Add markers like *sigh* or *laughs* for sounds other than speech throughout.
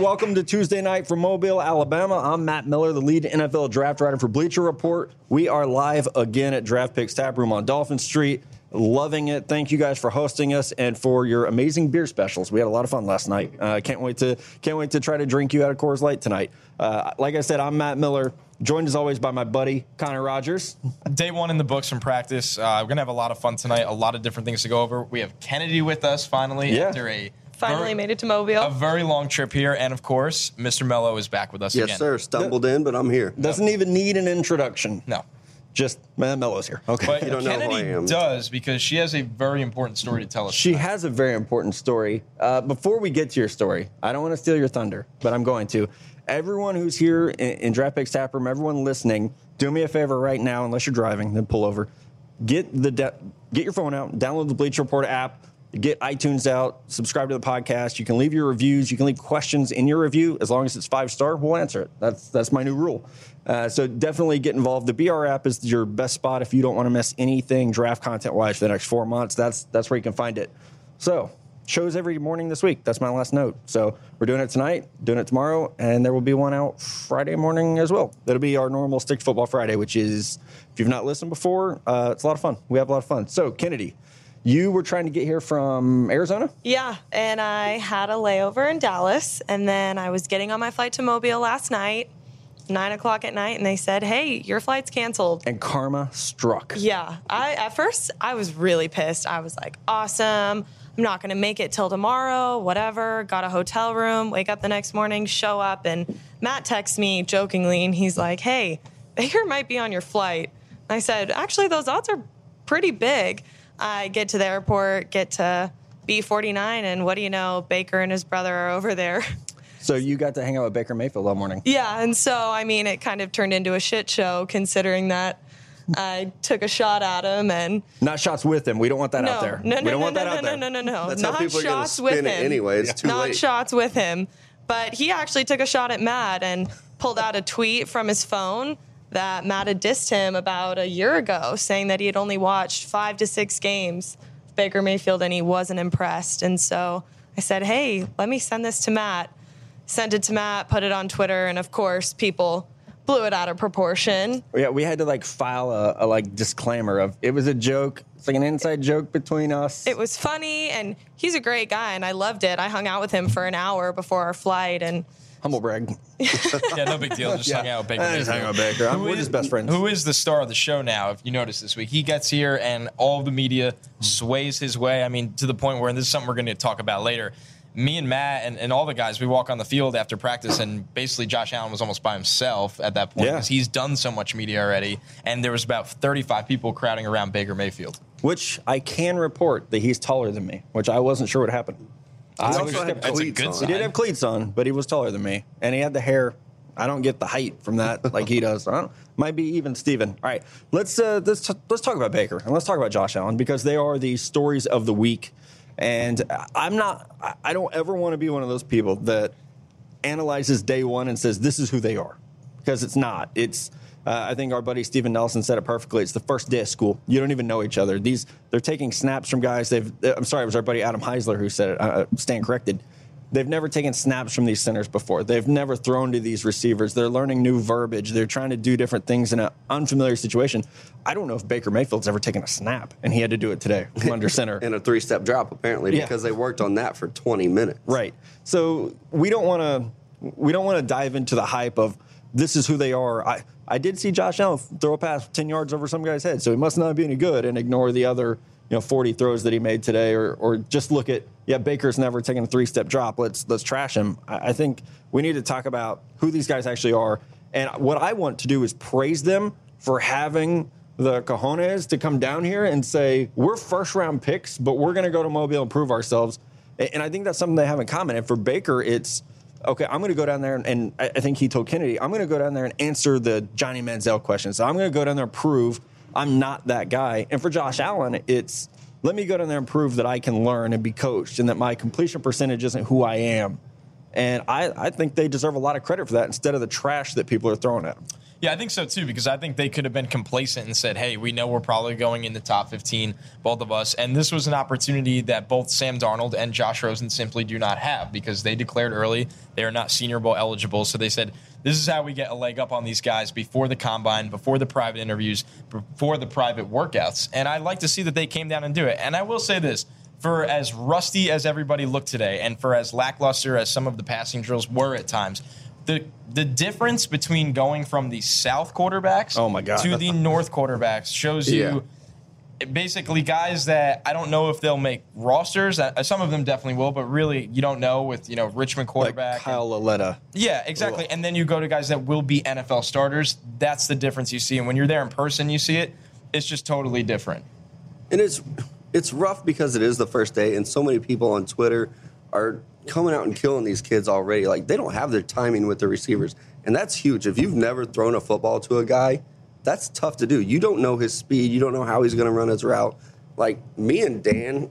Welcome to Tuesday night from Mobile, Alabama. I'm Matt Miller, the lead NFL draft writer for Bleacher Report. We are live again at Draft Picks Tap Room on Dauphin Street. Loving it. Thank you guys for hosting us and for your amazing beer specials. We had a lot of fun last night. Uh, can't wait to can't wait to try to drink you out of Coors Light tonight. Uh, like I said, I'm Matt Miller, joined as always by my buddy Connor Rogers. Day one in the books from practice. Uh, we're gonna have a lot of fun tonight. A lot of different things to go over. We have Kennedy with us finally Yeah. after a Finally very- made it to Mobile. a very long trip here, and of course, Mr. Mello is back with us Yes, again. sir. Stumbled in, but I'm here. Doesn't even need an introduction. No, Just Matt Mello's here. Okay. but You don't know who Kennedy I am. does because she has a very important story to tell us. She tonight. has a very important story. Uh, before we get to your story, I don't want to steal your thunder, but I'm going to. Everyone who's here in, in Draft Picks Tap Room, everyone listening, do me a favor right now, unless you're driving, then pull over. Get the de- get your phone out, download the Bleacher Report app, get iTunes out, subscribe to the podcast. You can leave your reviews, you can leave questions in your review as long as it's five star. We'll answer it. That's that's my new rule. Uh, so definitely get involved. The BR app is your best spot if you don't want to miss anything draft content wise for the next four months. That's that's where you can find it. So shows every morning this week. That's my last note. So we're doing it tonight, doing it tomorrow, and there will be one out Friday morning as well. That'll be our normal Stick Football Friday, which is if you've not listened before, uh, it's a lot of fun. We have a lot of fun. So Kennedy, you were trying to get here from Arizona. yeah, and I had a layover in Dallas, and then I was getting on my flight to Mobile last night, nine o'clock at night, and they said, "Hey, your flight's canceled." And karma struck. Yeah, I at first I was really pissed. I was like, "Awesome." I'm not going to make it till tomorrow, whatever. Got a hotel room, wake up the next morning, show up, and Matt texts me jokingly, and he's like, Hey, *laughs* Baker might be on your flight. I said, Actually, those odds are pretty big. I get to the airport, get to B49, and what do you know? Baker and his brother are over there. So you got to hang out with Baker Mayfield all morning. Yeah, and so I mean, it kind of turned into a shit show considering that I took a shot at him and Not shots with him. We don't want that no, out there. no, no, we don't no, want no, that no, out no, there. no, no, no, That's not how people are going to shots with spin it him. anyway. It's too not late. shots with him, but he actually took a shot at Matt and pulled out a tweet from his phone that Matt had dissed him about a year ago, saying that he had only watched five to six games of Baker Mayfield and he wasn't impressed. And so I said, "Hey, let me send this to Matt." Sent it to Matt, put it on Twitter, and of course, people blew it out of proportion. Yeah, we had to like file a, a like disclaimer of it was a joke. It's like an inside joke between us. it was funny and he's a great guy and I loved it. I hung out with him for an hour before our flight and Humble brag. *laughs* yeah, no big deal. Just hung out with Baker. I just hang out with Baker. I'm- we're is- just best friends. Who is the star of the show now? If you notice this week, he gets here and all the media sways his way. I mean, to the point where and this is something we're going to talk about later. Me and Matt and, and all the guys, we walk on the field after practice, and basically Josh Allen was almost by himself at that point Yeah. because he's done so much media already, and there was about 35 people crowding around Baker Mayfield. Which I can report that he's taller than me, which I wasn't sure would happen. I also was had. That's a cleats good on. He sign. did have cleats on, but he was taller than me, and he had the hair. I don't get the height from that *laughs* like he does. I don't, might be even Steven. All right, let's uh, let's let's talk about Baker and let's talk about Josh Allen because they are the stories of the week. And I'm not. I- I don't ever want to be one of those people that analyzes day one and says this is who they are because it's not. It's uh, I think our buddy Steven Nelson said it perfectly. It's the first day of school. You don't even know each other. These they're taking snaps from guys. They've. I'm sorry, it was our buddy Adam Heisler who said it. Uh, stand corrected. They've never taken snaps from these centers before. They've never thrown to these receivers. They're learning new verbiage. They're trying to do different things in an unfamiliar situation. I don't know if Baker Mayfield's ever taken a snap, and he had to do it today from under *laughs* center. and a three step drop, apparently, Yeah. because they worked on that for 20 minutes. Right. So we don't want to we don't want to dive into the hype of this is who they are. I I did see Josh Allen throw a pass 10 yards over some guy's head, so he must not be any good and ignore the other, you know, 40 throws that he made today or or just look at yeah, Baker's never taken a three-step drop. Let's let's trash him. I, I think we need to talk about who these guys actually are. And what I want to do is praise them for having the cojones to come down here and say, we're first round picks, but we're going to go to Mobile and prove ourselves. And I think that's something they have in common. And for Baker, it's okay, I'm going to go down there and, and I think he told Kennedy, I'm going to go down there and answer the Johnny Manziel questions. So I'm going to go down there and prove I'm not that guy. And for Josh Allen, it's let me go down there and prove that I can learn and be coached and that my completion percentage isn't who I am. And I, I think they deserve a lot of credit for that instead of the trash that people are throwing at them. Yeah, I think so too, because I think they could have been complacent and said, hey, we know we're probably going in the top 15, both of us. And this was an opportunity that both Sam Darnold and Josh Rosen simply do not have because they declared early they are not Senior Bowl eligible. So they said, this is how we get a leg up on these guys before the combine, before the private interviews, before the private workouts. And I like to see that they came down and do it. And I will say this for as rusty as everybody looked today, and for as lackluster as some of the passing drills were at times, the the difference between going from the South quarterbacks Oh my God. to the North quarterbacks shows Yeah. you basically guys that I don't know if they'll make rosters. Uh, Some of them definitely will, but really you don't know with you know Richmond Like quarterback. Kyle Lauletta. Yeah, exactly. And then you go to guys that will be NFL starters. That's the difference you see. And when you're there in person, you see it. It's just totally different. and it's it's rough because it is the first day, and so many people on Twitter are coming out and killing these kids already. Like they don't have their timing with the receivers, and that's huge. If you've never thrown a football to a guy, that's tough to do. You don't know his speed. You don't know how he's going to run his route. Like me and Dan,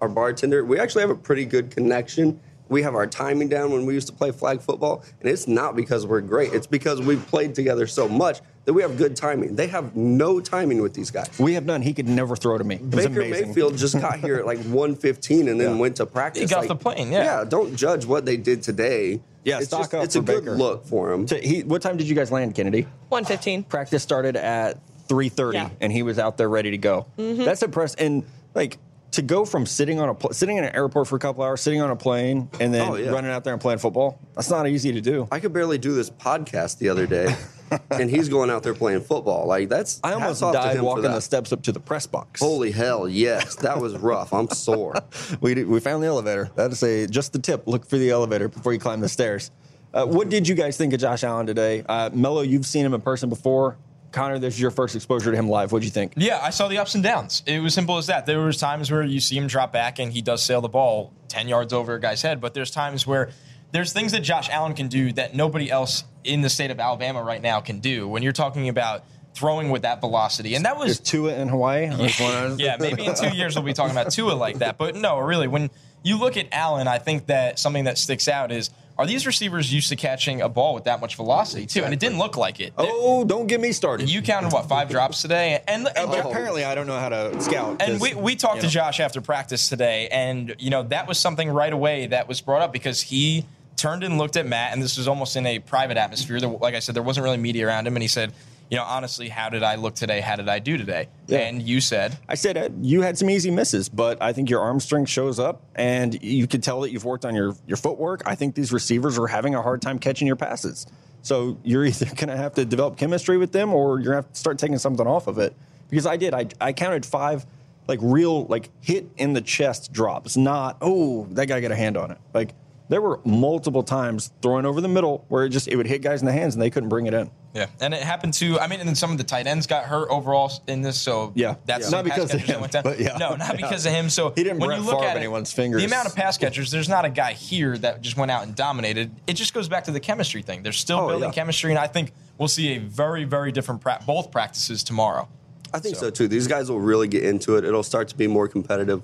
our bartender, we actually have a pretty good connection. We have our timing down when we used to play flag football, and it's not because we're great. It's because we've played together so much that we have good timing. They have no timing with these guys. We have none. He could never throw to me. It was Baker amazing. Mayfield just got here at like *laughs* 115 and then Yeah. went to practice. He got Like, the plane, yeah. Yeah, don't judge what they did today. Yeah, it's stock just, up It's a for good look for him. So he, what time did you guys land, Kennedy? 115. Practice started at 3:30, Yeah. and he was out there ready to go. Mm-hmm. That's impressive. And like to go from sitting on a pl- sitting in an airport for a couple hours, sitting on a plane, and then Oh, yeah. running out there and playing football. That's not easy to do. I could barely do this podcast the other day, *laughs* and he's going out there playing football. Like that's I almost died walking the steps up to the press box. Holy hell, yes, that was rough. I'm sore. *laughs* we did, we found the elevator. That's a just the tip. Look for the elevator before you climb the stairs. Uh, what did you guys think of Josh Allen today? Uh, Mello, you've seen him in person before. Connor, this is your first exposure to him live. What'd you think? Yeah, I saw the ups and downs. It was simple as that. There was times where you see him drop back and he does sail the ball 10 yards over a guy's head, but there's times where there's things that Josh Allen can do that nobody else in the state of Alabama right now can do. When you're talking about throwing with that velocity, and that was Is Tua in Hawaii? I was *laughs* wondering- yeah, maybe in two years we'll be talking about Tua like that. But no, really, when you look at Allen, I think that something that sticks out is are these receivers used to catching a ball with that much velocity too? And it didn't look like it. Oh, don't get me started. You counted what five drops today, and, Uh, and but apparently, I don't know how to scout. And we, we talked you to know. Josh after practice today, and you know that was something right away that was brought up because he turned and looked at Matt, and this was almost in a private atmosphere. Like I said, there wasn't really media around him, and he said, "You know, honestly, how did I look today? How did I do today?" Yeah. And you said, I said uh, you had some easy misses, but I think your arm strength shows up, and you could tell that you've worked on your your footwork. I think these receivers are having a hard time catching your passes. So you're *laughs* either going to have to develop chemistry with them, or you're going to have to start taking something off of it. Because I did, I I counted five like real like hit in the chest drops, not oh that guy got a hand on it. Like there were multiple times throwing over the middle where it just it would hit guys in the hands and they couldn't bring it in. "Yeah," and it happened to. I mean, and then some of the tight ends got hurt overall in this. So Yeah. that's Yeah. Not because of him, but yeah. No, not *laughs* Yeah. because of him. So He didn't when Brett you look Favre at it, anyone's fingers. The amount of pass catchers, there's not a guy here that just went out and dominated. It just goes back to the chemistry thing. They're still Oh, building yeah. chemistry, and I think we'll see a very, very different pra- both practices tomorrow. I think so. too. These guys will really get into it. It'll start to be more competitive.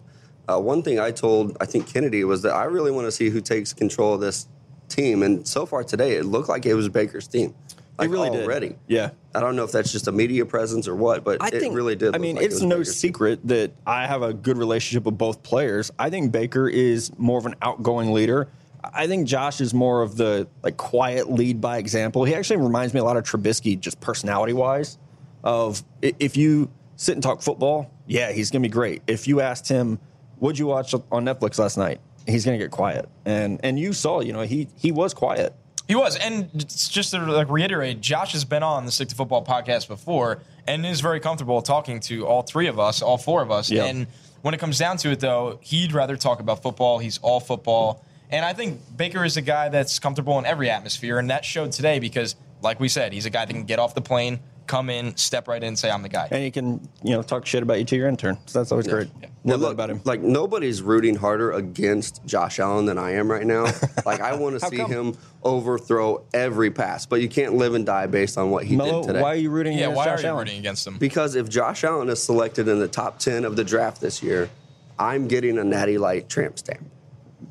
Uh, one thing I told I think Kennedy was that I really want to see who takes control of this team. And so far today, it looked like it was Baker's team. Like really did. Yeah. I don't know if that's just a media presence or what, but I it think really did. I mean, like it it's was no Baker's team. secret that I have a good relationship with both players. I think Baker is more of an outgoing leader. I think Josh is more of the like quiet lead by example. He actually reminds me a lot of Trubisky, just personality wise. Of if you sit and talk football, yeah, he's gonna be great. If you asked him, "What'd you watch on Netflix last night?" He's gonna get quiet, and and you saw, you know, he he was quiet. He was, and it's just to like reiterate, Josh has been on the Stick to Football podcast before and is very comfortable talking to all three of us, all four of us. Yeah. And when it comes down to it, though, he'd rather talk about football. He's all football, and I think Baker is a guy that's comfortable in every atmosphere, and that showed today because, like we said, he's a guy that can get off the plane, come in, step right in, and say, "I'm the guy." And he can, you know, talk shit about you to your intern. So that's always great. Yeah, Love look, about him. Like nobody's rooting harder against Josh Allen than I am right now. *laughs* like I want to see come? him overthrow every pass, but you can't live and die based on what he Mello, did today. why are you rooting Yeah, against why Josh are you Allen? rooting against him? Because if Josh Allen is selected in the top 10 of the draft this year, I'm getting a Natty Light tramp stamp.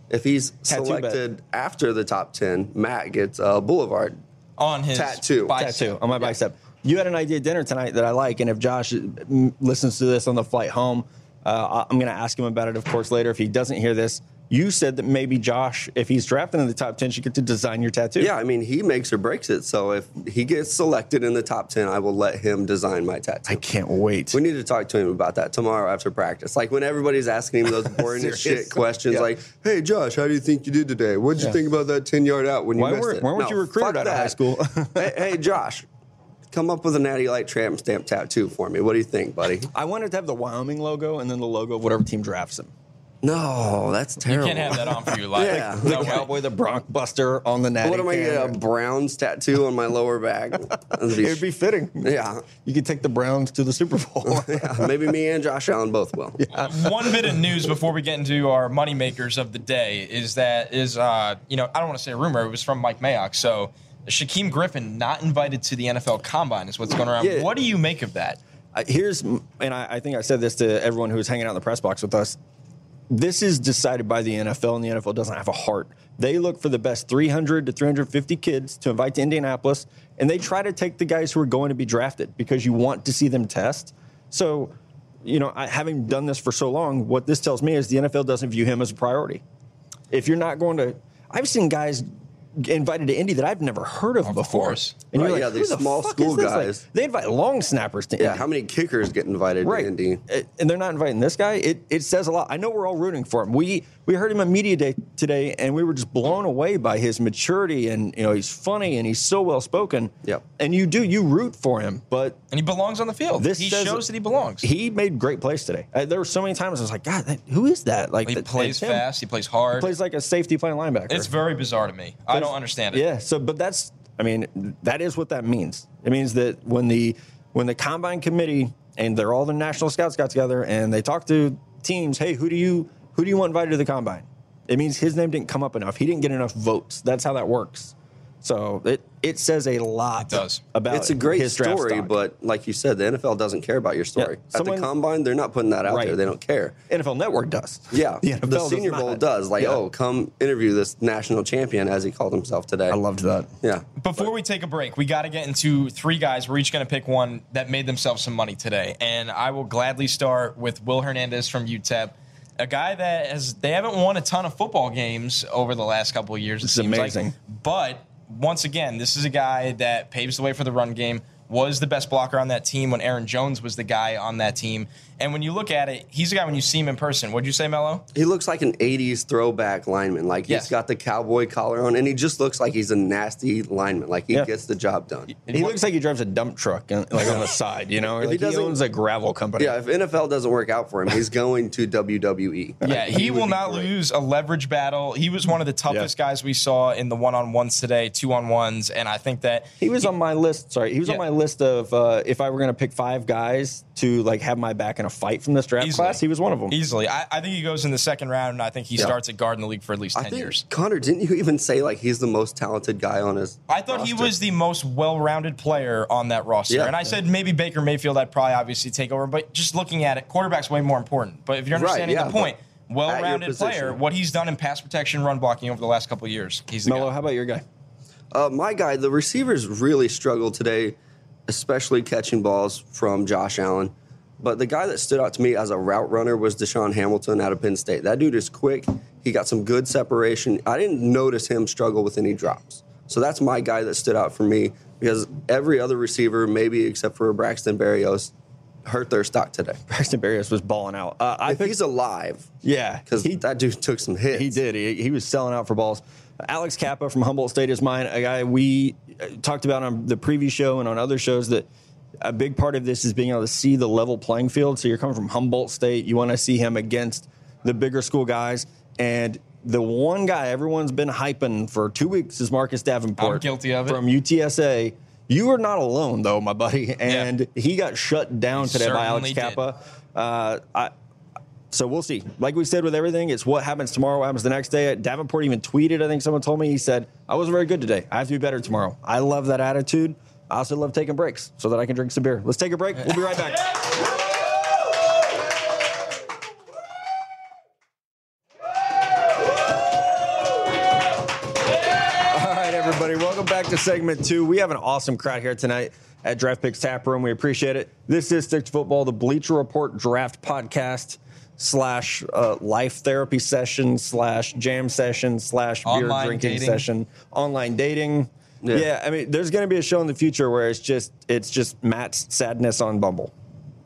If he's Tattoo bet. selected after the top 10, Matt gets a Boulevard on his Tattoo. bicep. tattoo on my bicep. You had an idea at dinner tonight that I like, and if Josh mm, listens to this on the flight home, uh, I'm going to ask him about it, of course, later. If he doesn't hear this, you said that maybe Josh, if he's drafted in the top ten, should get to design your tattoo. Yeah, I mean, he makes or breaks it. So if he gets selected in the top 10, I will let him design my tattoo. I can't wait. we need to talk to him about that tomorrow after practice. Like when everybody's asking him those *laughs* boring as shit *laughs* questions, Yeah. like, "Hey Josh, how do you think you did today? What'd you Yeah. think about that ten yard out when you Why missed weren't- it?" why weren't you recruited out of high school? *laughs* hey, hey, Josh, come up with a Natty Light tramp stamp tattoo for me. What do you think, buddy? I wanted to have the Wyoming logo and then the logo of whatever team drafts him. No, that's terrible. You terrible. can't have that on for your life. Yeah. The No way. cowboy, the Bronc Buster on the natty. What am I get a Browns tattoo on my lower back? *laughs* That'd It would be fitting. Yeah. You could take the Browns to the Super Bowl. *laughs* Yeah, maybe me and Josh Allen both will. One bit of news before we get into our money makers of the day is that is uh, you know I don't want to say a rumor. It was from Mike Mayock. So Shaquem Griffin not invited to the NFL Combine is what's going around. Yeah. What do you make of that? Uh, here's, and I, I think I said this to everyone who was hanging out in the press box with us. This is decided by the NFL, and the NFL doesn't have a heart. They look for the best 300 to 350 kids to invite to Indianapolis, and they try to take the guys who are going to be drafted because you want to see them test. So, you know, I, having done this for so long, what this tells me is the NFL doesn't view him as a priority. If you're not going to, I've seen guys invited to Indy that I've never heard of, before. course. And Right, you're like, yeah, who these the small fuck school is this? Like, guys. they invite long snappers to Indy. Yeah, Indy. how many kickers get invited right. to Indy? And they're not inviting this guy. It, it says a lot. I know we're all rooting for him. We we heard him at media day today, and we were just blown away by his maturity. And you know, he's funny and he's so well spoken. Yep. And you do you root for him, but And he belongs on the field. This he says- shows that he belongs. he made great plays today. Uh, there were so many times I was like, God, that, who is that? Like he that- plays fast. He plays hard. He plays like a safety playing linebacker. it's very bizarre to me. I don't understand it. Yeah. So, but that's, I mean, that is what that means. It means that when the when the combine committee and they're all the national scouts got together and they talk to teams, hey, who do you who do you want invited to the combine? It means his name didn't come up enough. He didn't get enough votes. That's how that works. So it it says a lot. It does. about It's a great his draft story, stock. but like you said, the NFL doesn't care about your story. Yeah, At the combine, they're not putting that out Right. there. They don't care. NFL Network does. *laughs* Yeah, *laughs* the, the, NFL does Senior Bowl not. does. Like, Yeah. oh, come interview this national champion, as he called himself today. I loved that. Yeah, Before we take a break, we got to get into three guys. We're each going to pick one that made themselves some money today. And I will gladly start with Will Hernandez from UTEP, a guy that has, they haven't won a ton of football games over the last couple of years. It This is seems amazing. Like. But once again, this is a guy that paves the way for the run game, was the best blocker on that team when Aaron Jones was the guy on that team. And when you look at it, he's a guy when you see him in person. What'd you say, Mello? he looks like an '80s throwback lineman. Like he's Yes. got the cowboy collar on, and he just looks like he's a nasty lineman. Like he Yeah. gets the job done. He looks like he drives a dump truck, uh, like on the *laughs* side. You know, he like he, doesn't- owns a gravel company. Yeah, if NFL doesn't work out for him, he's going to WWE. *laughs* Yeah, he, would will not great. lose a leverage battle. He was one of the toughest guys we saw in the one on ones today, two on ones, and I think that He was on my list. Sorry, he was Yeah. on my list of uh, if I were going to pick five guys to like have my back in a fight from this draft Easily. class. He was one of them. easily, I, I think he goes in the second round, and I think he Yeah. starts at guard in the league for at least I ten think years. Connor, didn't you even say like he's the most talented guy on his? I thought he was the most well-rounded player on that roster, Yeah. and I said maybe Baker Mayfield. I'd probably obviously take over, but just looking at it, quarterback's way more important. But if you're Right, understanding yeah, the point, well-rounded player, what he's done in pass protection, run blocking over the last couple of years, he's the Mello, guy. how about your guy? Uh, my guy, the receivers really struggled today, especially catching balls from Josh Allen. But the guy that stood out to me as a route runner was DaeSean Hamilton out of Penn State. That dude is quick. He got some good separation. I didn't notice him struggle with any drops. So that's my guy that stood out for me because every other receiver, maybe except for Braxton Berrios, hurt their stock today. *laughs* Braxton Berrios was balling out. Uh, I If picked, he's alive, yeah, because that dude took some hits. he did. He, he was selling out for balls. Alex Cappa from Humboldt State is mine. A guy we uh, talked about on the previous show and on other shows that a big part of this is being able to see the level playing field. So you're coming from Humboldt State, you want to see him against the bigger school guys. And the one guy everyone's been hyping for two weeks is Marcus Davenport. I'm guilty of it. From UTSA. You are not alone though, my buddy. And he got shut down today by Alex. Cappa. Uh, I, so we'll see. Like we said with everything, it's what happens tomorrow, what happens the next day. Davenport even tweeted, I think someone told me, he said, I wasn't very good today. I have to be better tomorrow. I love that attitude. I also love taking breaks so that I can drink some beer. Let's take a break. We'll be right back. *laughs* All right, everybody, welcome back to segment two. We have an awesome crowd here tonight at Draft Picks Tap Room. We appreciate it. This is Stick to Football, the Bleacher Report Draft Podcast slash uh, life therapy session slash jam session slash beer Online drinking dating. session, online dating. Yeah. Yeah. I mean, there's going to be a show in the future where it's just it's just Matt's sadness on Bumble.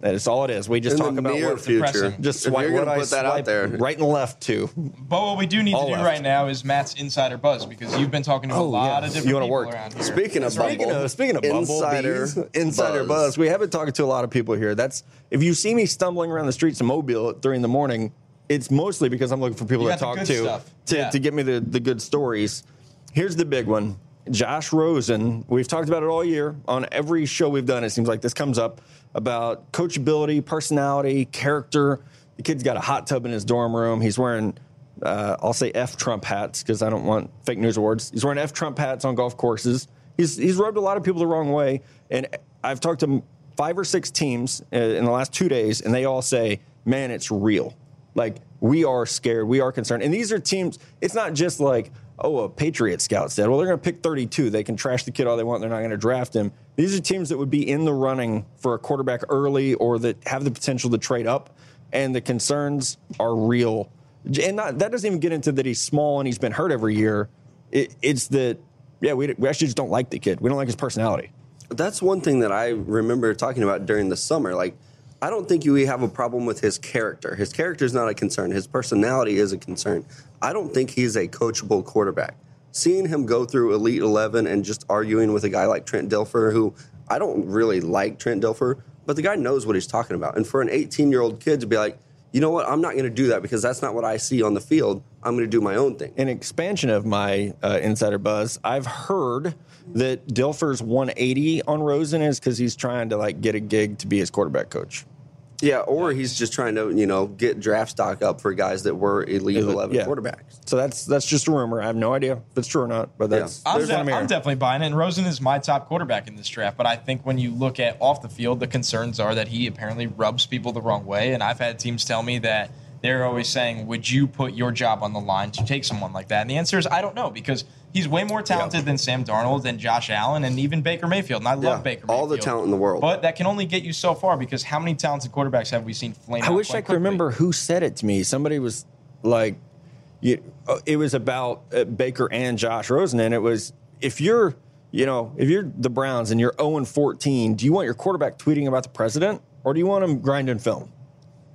That is all it is. We just In talk the about near what future, depressing. just if swipe you're what gonna I put that out there, right and left too. But what we do need to do left. right now is Matt's insider buzz because you've been talking to a Oh, lot yeah. of different You people work. around here. Speaking of Speaking Bumble, of speaking of insider Insider Insider buzz. buzz. we have been talking to a lot of people here. That's if you see me stumbling around the streets of Mobile during the morning, it's mostly because I'm looking for people You to talk good to stuff. to, Yeah. to get me the, the good stories. Here's the big one. Josh Rosen, we've talked about it all year. On every show we've done, it seems like this comes up about coachability, personality, character. The kid's got a hot tub in his dorm room. He's wearing, uh, I'll say F Trump hats because I don't want fake news awards. He's wearing F Trump hats on golf courses. He's, he's rubbed a lot of people the wrong way. And I've talked to five or six teams uh, in the last two days, and they all say, man, it's real. Like, we are scared. We are concerned. And these are teams, it's not just like, oh, a Patriot scout said, well, they're going to pick 32. They can trash the kid all they want. They're not going to draft him. These are teams that would be in the running for a quarterback early or that have the potential to trade up. And the concerns are real. And not, that doesn't even get into that he's small and he's been hurt every year. It, it's that, yeah, we, we actually just don't like the kid. We don't like his personality. that's one thing that I remember talking about during the summer. Like, I don't think we have a problem with his character. His character is not a concern. His personality is a concern. I don't think he's a coachable quarterback. Seeing him go through Elite 11 and just arguing with a guy like Trent Dilfer, who I don't really like Trent Dilfer, but the guy knows what he's talking about. And for an 18 year old kid to be like, you know what, I'm not going to do that because that's not what I see on the field. I'm going to do my own thing. an expansion of my uh, insider buzz, I've heard that Dilfer's 180 on Rosen is because he's trying to like get a gig to be his quarterback coach. Yeah, or he's just trying to, you know, get draft stock up for guys that were Elite 11 Yeah. quarterbacks. So that's that's just a rumor. I have no idea if it's true or not, but that's I'm, de- I'm I'm definitely buying it. And Rosen is my top quarterback in this draft. But I think when you look at off the field, the concerns are that he apparently rubs people the wrong way. And I've had teams tell me that they're always saying, "Would you put your job on the line to take someone like that?" And the answer is, I don't know because he's way more talented than Sam Darnold and Josh Allen and even Baker Mayfield. And I love Yeah, Baker. Mayfield. All the talent in the world. But that can only get you so far because how many talented quarterbacks have we seen flame? I wish I could quickly? remember who said it to me. Somebody was like, you, uh, it was about uh, Baker and Josh Rosen, and it was if you're, you know, if you're the Browns and you're 0 and 14, do you want your quarterback tweeting about the president, or do you want him grinding film?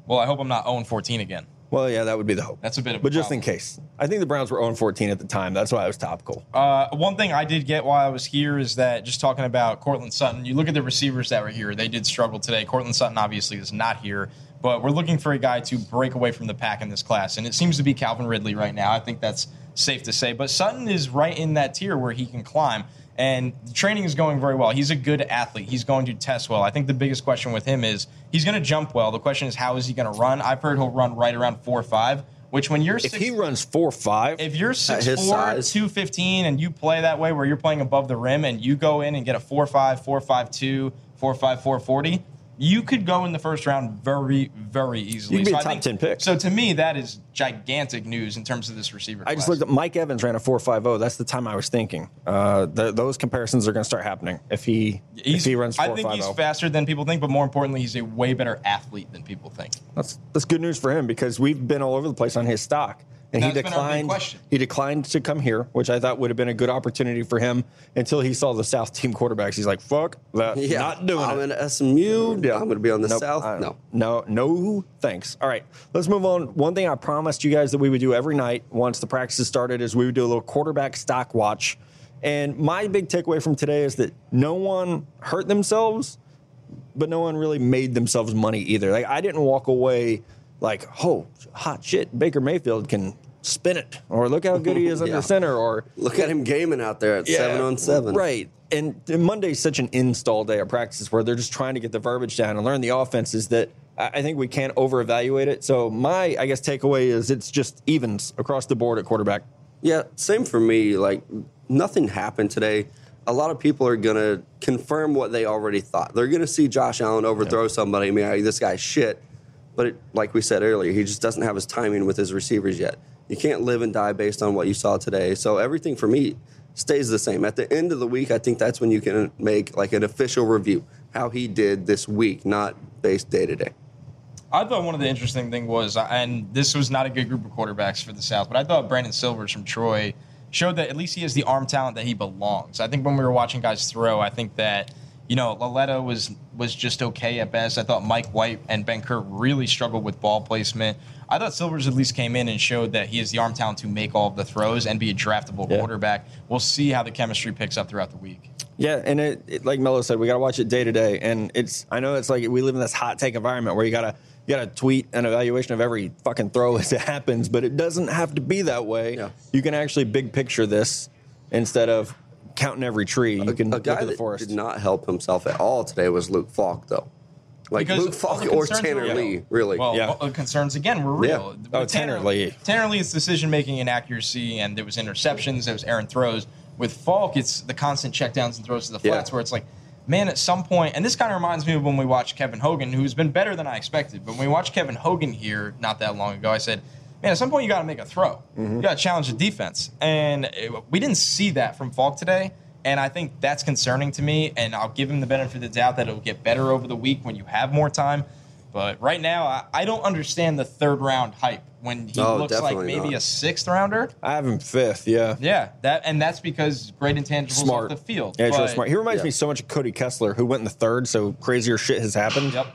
Well, I hope I'm not 0 14 again. Well, yeah, that would be the hope. That's a bit of a but just in problem. case, I think the Browns were 0 14 at the time. That's why it was topical. Uh, one thing I did get while I was here is that just talking about Courtland Sutton, you look at the receivers that were here, they did struggle today. Courtland Sutton obviously is not here, but we're looking for a guy to break away from the pack in this class, and it seems to be Calvin Ridley right now. I think that's safe to say. But Sutton is right in that tier where he can climb. And the training is going very well. He's a good athlete. He's going to test well. I think the biggest question with him is he's going to jump well. The question is, how is he going to run? I've heard he'll run right around 4 or 5, which when you're If six, he runs four five, if you're uh, 6'4", size. 215 and you play that way where you're playing above the rim and you go in and get a 4'5", 4'5'2", 4'5", 440, you could go in the first round very, very easily. You could be a I top think- 10 pick. So to me, that is gigantic news in terms of this receiver I just looked at Mike Evans ran a four five zero. That's the time I was thinking. Uh, th- those comparisons are going to start happening if he if he runs four I think he's zero. faster than people think, but more importantly, he's a way better athlete than people think. That's that's good news for him because we've been all over the place on his stock, and he That's been our big declined. He declined to come here, which I thought would have been a good opportunity for him until he saw the South team quarterbacks. He's like, "Fuck that, Yeah, not doing I'm it." in SMU. Yeah, I'm going to be on the Nope, South. I- No. no, no, thanks. All right, let's move on. One thing I promised you guys that we would do every night once the practices started is we would do a little quarterback stock watch. And my big takeaway from today is that no one hurt themselves, but no one really made themselves money either. Like I didn't walk away like, oh, hot shit, Baker Mayfield can spin it, or look how good he is *laughs* under Yeah. center, or Look at him gaming out there at seven on seven. Right. And and Monday's such an install day of practice where they're just trying to get the verbiage down and learn the offenses that I think we can't over evaluate it. So my I guess takeaway is it's just evens across the board at quarterback. Yeah, same for me. Like nothing happened today. A lot of people are gonna confirm what they already thought. They're gonna see Josh Allen overthrow somebody. I mean, this guy's shit. But it, like we said earlier, he just doesn't have his timing with his receivers yet. You can't live and die based on what you saw today. So everything for me stays the same. At the end of the week, I think that's when you can make like an official review how he did this week, not based day to day. I thought one of the interesting thing was, and this was not a good group of quarterbacks for the South, but I thought Brandon Silvers from Troy showed that at least he has the arm talent that he belongs. I think when we were watching guys throw, I think that you know Lauletta was was just okay at best. I thought Mike White and Ben Kerr really struggled with ball placement. I thought Silvers at least came in and showed that he has the arm talent to make all of the throws and be a draftable Yeah. quarterback. We'll see how the chemistry picks up throughout the week. Yeah, and it, it like Mello said, we got to watch it day to day. And it's I know it's like we live in this hot take environment where you gotta you gotta tweet an evaluation of every fucking throw *laughs* as it happens, but it doesn't have to be that way. Yeah. You can actually big picture this instead of counting every tree. You can a look guy at the that forest. did not help himself at all today was Luke Falk, though. Like Because Luke Falk or Tanner. Lee, really. Well, Yeah. all the concerns again were real. Yeah. Oh, Tanner Lee. Tanner Lee's decision making and accuracy, and there was interceptions, there was errant throws. With Falk, it's the constant checkdowns and throws to the Yeah. flats, where it's like, man, at some point, and this kind of reminds me of when we watched Kevin Hogan, who's been better than I expected. But when we watched Kevin Hogan here not that long ago, I said, man, at some point you got to make a throw. Mm-hmm. You got to challenge the defense, and it- we didn't see that from Falk today. And I think that's concerning to me. And I'll give him the benefit of the doubt that it'll get better over the week when you have more time. But right now, I, I don't understand the third round hype when he No, looks like maybe not. a sixth rounder. I have him fifth. Yeah. Yeah, that and that's because great intangibles Smart. off the field. Yeah, But- smart. He reminds yeah. me so much of Cody Kessler, who went in the third, so crazier shit has happened. Yep.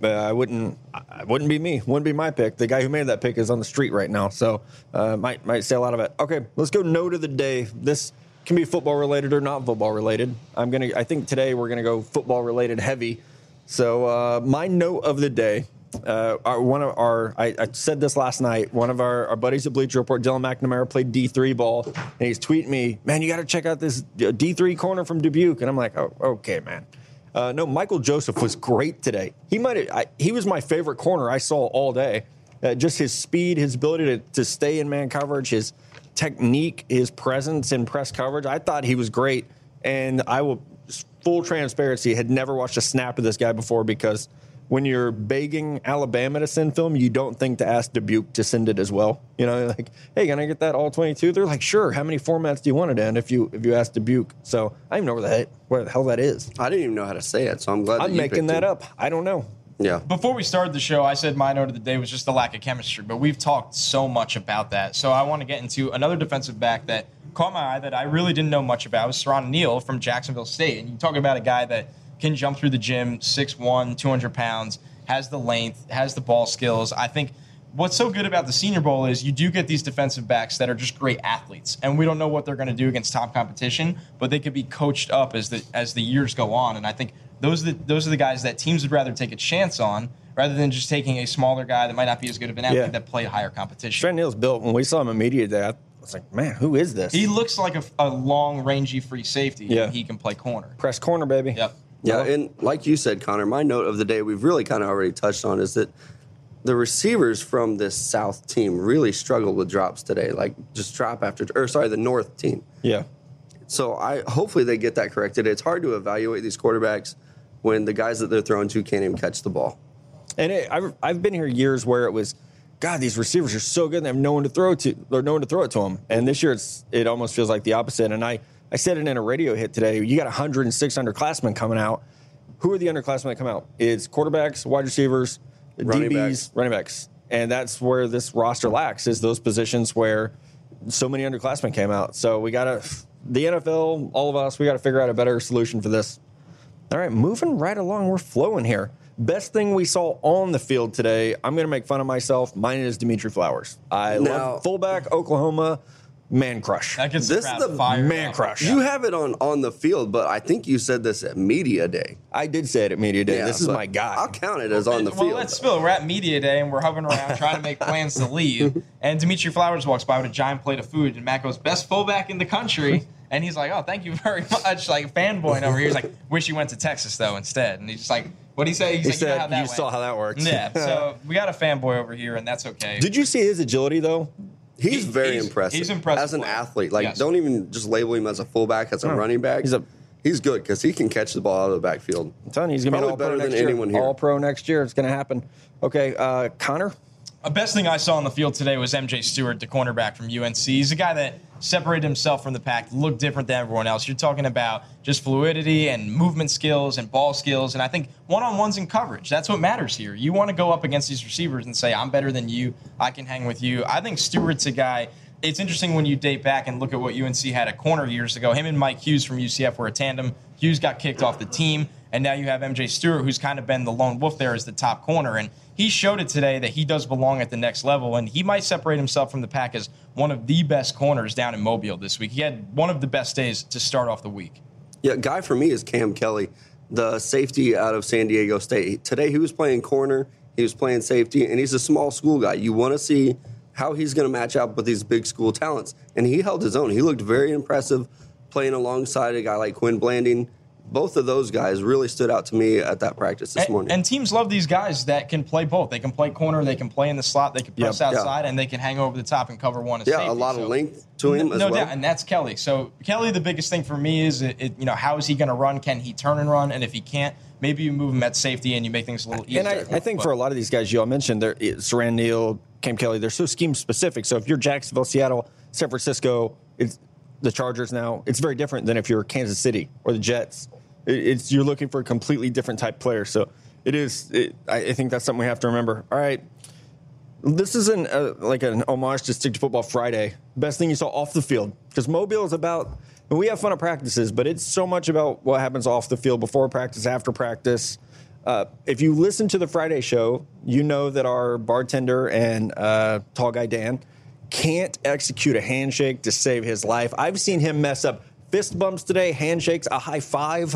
But I wouldn't. I wouldn't be me. Wouldn't be my pick. The guy who made that pick is on the street right now, so uh, might might say a lot of it. Okay, let's go. Note of the day. This can be football related or not football related. I'm gonna. I think today we're gonna go football related heavy. So uh, my note of the day. Uh, our, one of our, I, I said this last night. One of our, our buddies at Bleacher Report, Dylan McNamara, played D three ball, and he's tweeting me, "Man, you got to check out this D three corner from Dubuque." And I'm like, "Oh, okay, man." Uh, no, Michael Joseph was great today. He might have, he was my favorite corner I saw all day. Uh, just his speed, his ability to, to stay in man coverage, his technique, his presence in press coverage. I thought he was great. And I will, full transparency, had never watched a snap of this guy before because when you're begging Alabama to send film, you don't think to ask Dubuque to send it as well. You know, *laughs* like, hey, can I get that all 22? They're like, sure. How many formats do you want it in if you if you ask Dubuque? So I don't even know where the, where the hell that is. I didn't even know how to say it, so I'm glad I'm you making that him. up. I don't know. Yeah. Before we started the show, I said my note of the day was just the lack of chemistry, but we've talked so much about that. So I want to get into another defensive back that caught my eye that I really didn't know much about. It was Siran Neal from Jacksonville State. And you talk about a guy that can jump through the gym, 6'1, 200 pounds, has the length, has the ball skills. I think what's so good about the Senior Bowl is you do get these defensive backs that are just great athletes, and we don't know what they're going to do against top competition, but they could be coached up as the as the years go on. And I think those are the, those are the guys that teams would rather take a chance on rather than just taking a smaller guy that might not be as good of an athlete Yeah. that play higher competition. Trent Neal's built. When we saw him in media day, I was like, man, who is this? He looks like a, a long, rangy free safety. Yeah. and he can play corner. press corner, baby. Yep. Yeah, Well- and like you said, Connor, my note of the day we've really kind of already touched on is that the receivers from this South team really struggled with drops today, like just drop after, or sorry, the North team. Yeah. So I hopefully they get that corrected. It's hard to evaluate these quarterbacks when the guys that they're throwing to can't even catch the ball. And it, I've, I've been here years where it was, God, these receivers are so good. They have no one to throw to, or no one to throw it to them. And this year, it's it almost feels like the opposite. And I, I said it in a radio hit today. You got 106 underclassmen coming out. Who are the underclassmen that come out? It's quarterbacks, wide receivers, Running DBs, backs. running backs, and that's where this roster lacks is those positions where so many underclassmen came out. So we got to the NFL, all of us, we got to figure out a better solution for this. All right, moving right along. We're flowing here. Best thing we saw on the field today. I'm going to make fun of myself. Mine is Dimitri Flowers. I Now- love fullback Oklahoma man crush. That gets This the is crowd the man up. crush. You have it on on the field, but I think you said this at media day. I did say it at media day. Yeah, this is my guy. I'll count it as on the well, field. Well, let's spill. We're at media day and we're hovering around trying to make *laughs* plans to leave. And Dimitri Flowers walks by with a giant plate of food, and Matt goes, "Best fullback in the country." And he's like, "Oh, thank you very *laughs* much." Like fanboying over here. He's like, "Wish you went to Texas though instead." And he's just like, "What would he say?" He's He like, "You, know said, how that "You went." saw how that works." Yeah. *laughs* So we got a fanboy over here, and that's okay. Did you see his agility though? He's very he's- impressive. he's impressive as an player. athlete. Like, Yes. don't even just label him as a fullback, as a No. running back. He's a- he's good because he can catch the ball out of the backfield. I'm telling you, he's gonna be Probably all pro better than next year. anyone here. All pro next year. It's gonna happen. Okay, uh, Connor. The best thing I saw on the field today was MJ Stewart, the cornerback from UNC. He's a guy that separated himself from the pack, looked different than everyone else. You're talking about just fluidity and movement skills and ball skills. And I think one on ones in coverage, that's what matters here. You want to go up against these receivers and say, I'm better than you. I can hang with you. I think Stewart's a guy. It's interesting when you date back and look at what UNC had at corner years ago. Him and Mike Hughes from UCF were a tandem. Hughes got kicked off the team. And now you have MJ Stewart, who's kind of been the lone wolf there as the top corner. And he showed it today that he does belong at the next level. And he might separate himself from the pack as one of the best corners down in Mobile this week. He had one of the best days to start off the week. Yeah, guy for me is Cam Kelly, the safety out of San Diego State. Today he was playing corner, he was playing safety, and he's a small school guy. You want to see how he's going to match up with these big school talents. And he held his own. He looked very impressive playing alongside a guy like Quin Blanding both of those guys really stood out to me at that practice this and, morning. And teams love these guys that can play both. They can play corner, they can play in the slot, they can press Yep. outside, Yeah. and they can hang over the top and cover one. As yeah, safety. a lot So- of length to him no, as no well. doubt, and that's Kelly. So Kelly, the biggest thing for me is, it, it, you know, how is he going to run? Can he turn and run? And if he can't, maybe you move him at safety and you make things a little easier. And I, I think But- for a lot of these guys you all mentioned, they're it- Siran Neal, Cam Kelly, they're so scheme specific. So if you're Jacksonville, Seattle, San Francisco, it's the Chargers now. It's very different than if you're Kansas City or the Jets. It, it's you're looking for a completely different type player. So it is. It, I, think that's something we have to remember. All right. This isn't uh like an homage to Stick to Football Friday. Best thing you saw off the field because Mobile is about. And we have fun at practices, but it's so much about what happens off the field before practice, after practice. Uh, if you listen to the Friday show, you know that our bartender and uh, tall guy Dan can't execute a handshake to save his life. I've seen him mess up fist bumps today, handshakes, a high five.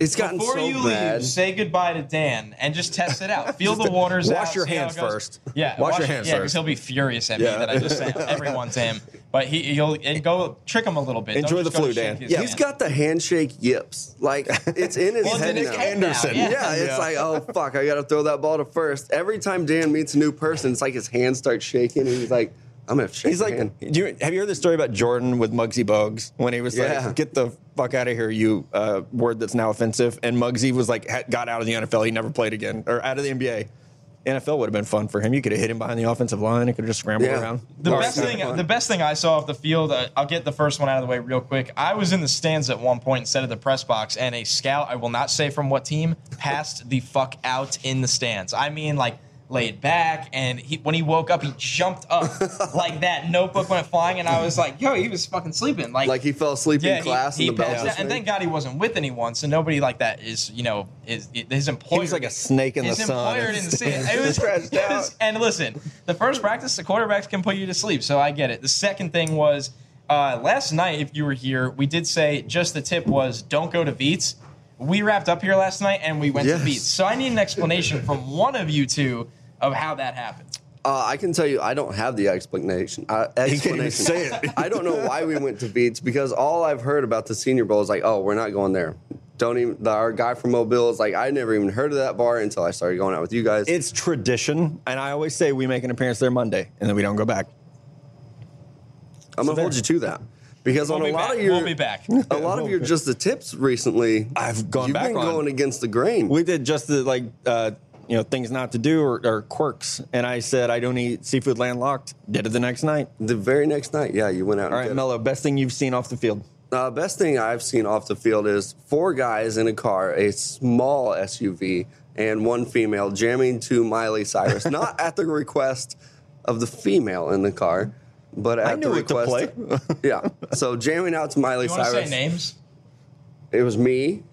it's gotten Before so you bad. leave, say goodbye to Dan and just test it out. Feel the waters Wash out. your see how it hands first. Yeah, Wash your hands Yeah, because first. he'll be furious at Yeah. me that I just sent everyone to him. But he, he'll and go trick him a little bit. Enjoy the flu, Dan. his yeah, hand. he's got the handshake yips. Like it's in his Well, it's head in his now. head now, Anderson. yeah. Yeah, it's Yeah. like, oh fuck, I gotta throw that ball to first. Every time Dan meets a new person, it's like his hands start shaking, and he's like, I'm gonna shake He's like, hand. do you, have you heard the story about Jordan with Muggsy Bogues when he was Yeah. like, "Get the fuck out of here, you uh, word that's now offensive," and Muggsy was like, had, got out of the NFL, he never played again, or out of the NBA. NFL would have been fun for him. You could have hit him behind the offensive line. He could have just scrambled Yeah. around. The All right, best so thing, the best thing I saw off the field. Uh, I'll get the first one out of the way real quick. I was in the stands at one point instead of the press box, and a scout, I will not say from what team, passed the fuck out in the stands. I mean, like laid back, and he, when he woke up, he jumped up *laughs* like that. Notebook went flying, and I was like, "Yo, he was fucking sleeping." Like, Like he fell asleep yeah, in class he, he and the bell just and thank God he wasn't with anyone, so nobody like that is, you know, is his employer. He was like a snake in the his sun. employer didn't see it. It was, *laughs* Stretched out. and listen, the first practice, the quarterbacks can put you to sleep, so I get it. The second thing was uh, last night, if you were here, we did say just the tip was don't go to Veets. We wrapped up here last night and we went Yes. to Veets. So I need an explanation from one of you two of how that happened. Uh, I can tell you, I don't have the explanation. Uh, *laughs* even explanation. say it. *laughs* I don't know why we went to Veets because all I've heard about the Senior Bowl is like, oh, we're not going there. Don't even. The, our guy from Mobile is like, I never even heard of that bar until I started going out with you guys. It's tradition, and I always say we make an appearance there Monday, and then we don't go back. I'm gonna there- hold you to that because We'll on be a lot back. of your, We'll be back. *laughs* a lot of your just the tips recently. I've gone you've back been on. going against the grain. We did just the like uh, you know things not to do or, or quirks, and I said I don't eat seafood landlocked. Did it the next night. the very next night, yeah, you went out. All and right. Mello, best thing you've seen off the field. Uh, best thing I've seen off the field is four guys in a car, a small SUV, and one female jamming to Miley Cyrus. *laughs* Not at the request of the female in the car, but at I knew the what to request. *laughs* yeah. So jamming out to Miley You Cyrus. say names? It was me,